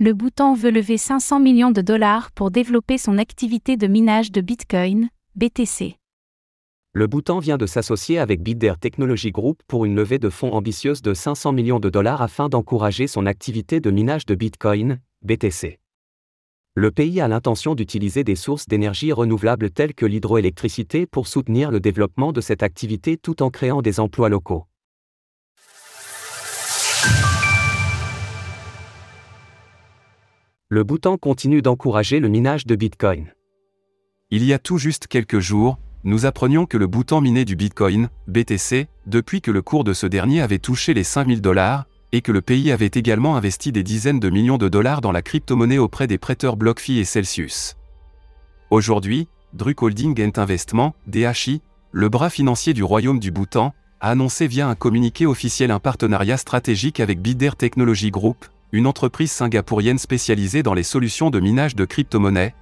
Le Bhoutan veut lever 500 millions de dollars pour développer son activité de minage de Bitcoin, BTC. Le Bhoutan vient de s'associer avec Bidder Technology Group pour une levée de fonds ambitieuse de 500 millions de dollars afin d'encourager son activité de minage de Bitcoin, BTC. Le pays a l'intention d'utiliser des sources d'énergie renouvelables telles que l'hydroélectricité pour soutenir le développement de cette activité tout en créant des emplois locaux. Le Bhoutan continue d'encourager le minage de Bitcoin. Il y a tout juste quelques jours, nous apprenions que le Bhoutan minait du Bitcoin, BTC, depuis que le cours de ce dernier avait touché les 5000 dollars, et que le pays avait également investi des dizaines de millions de dollars dans la crypto-monnaie auprès des prêteurs BlockFi et Celsius. Aujourd'hui, Druk Holding and Investment, DHI, le bras financier du Royaume du Bhoutan, a annoncé via un communiqué officiel un partenariat stratégique avec Bidder Technology Group, une entreprise singapourienne spécialisée dans les solutions de minage de crypto-monnaies,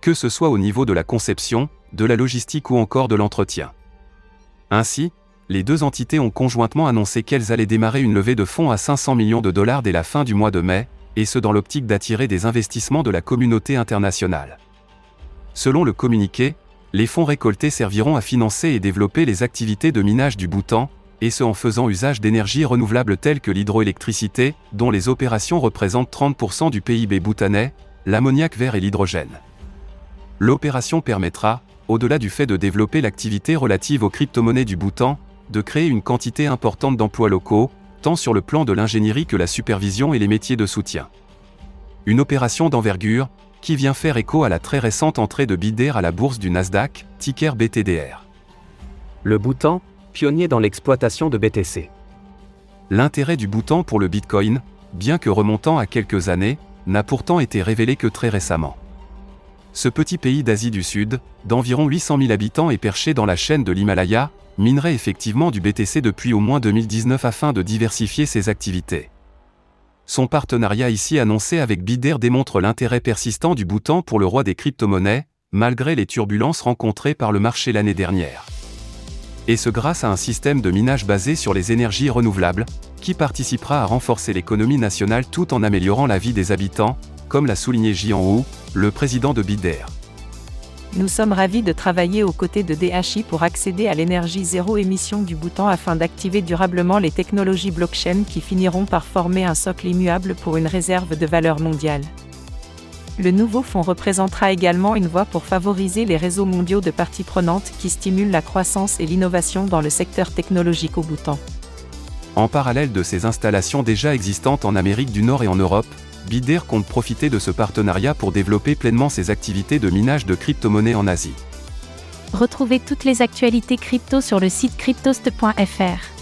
que ce soit au niveau de la conception, de la logistique ou encore de l'entretien. Ainsi, les deux entités ont conjointement annoncé qu'elles allaient démarrer une levée de fonds à 500 millions de dollars dès la fin du mois de mai, et ce dans l'optique d'attirer des investissements de la communauté internationale. Selon le communiqué, les fonds récoltés serviront à financer et développer les activités de minage du Bhoutan, et ce en faisant usage d'énergies renouvelables telles que l'hydroélectricité, dont les opérations représentent 30% du PIB bhoutanais, l'ammoniac vert et l'hydrogène. L'opération permettra, au-delà du fait de développer l'activité relative aux crypto-monnaies du Bhoutan, de créer une quantité importante d'emplois locaux, tant sur le plan de l'ingénierie que la supervision et les métiers de soutien. Une opération d'envergure, qui vient faire écho à la très récente entrée de Bidder à la bourse du Nasdaq, ticker BTDR. Le Bhoutan, pionnier dans l'exploitation de BTC. L'intérêt du Bhoutan pour le Bitcoin, bien que remontant à quelques années, n'a pourtant été révélé que très récemment. Ce petit pays d'Asie du Sud, d'environ 800 000 habitants et perché dans la chaîne de l'Himalaya, minerait effectivement du BTC depuis au moins 2019 afin de diversifier ses activités. Son partenariat ici annoncé avec Bidder démontre l'intérêt persistant du Bhoutan pour le roi des crypto-monnaies, malgré les turbulences rencontrées par le marché l'année dernière. Et ce grâce à un système de minage basé sur les énergies renouvelables, qui participera à renforcer l'économie nationale tout en améliorant la vie des habitants, comme l'a souligné Jian Wu, le président de Bidder. Nous sommes ravis de travailler aux côtés de DHI pour accéder à l'énergie zéro émission du Bhoutan afin d'activer durablement les technologies blockchain qui finiront par former un socle immuable pour une réserve de valeur mondiale. Le nouveau fonds représentera également une voie pour favoriser les réseaux mondiaux de parties prenantes qui stimulent la croissance et l'innovation dans le secteur technologique au Bhoutan. En parallèle de ces installations déjà existantes en Amérique du Nord et en Europe, Bidder compte profiter de ce partenariat pour développer pleinement ses activités de minage de crypto-monnaies en Asie. Retrouvez toutes les actualités crypto sur le site cryptost.fr.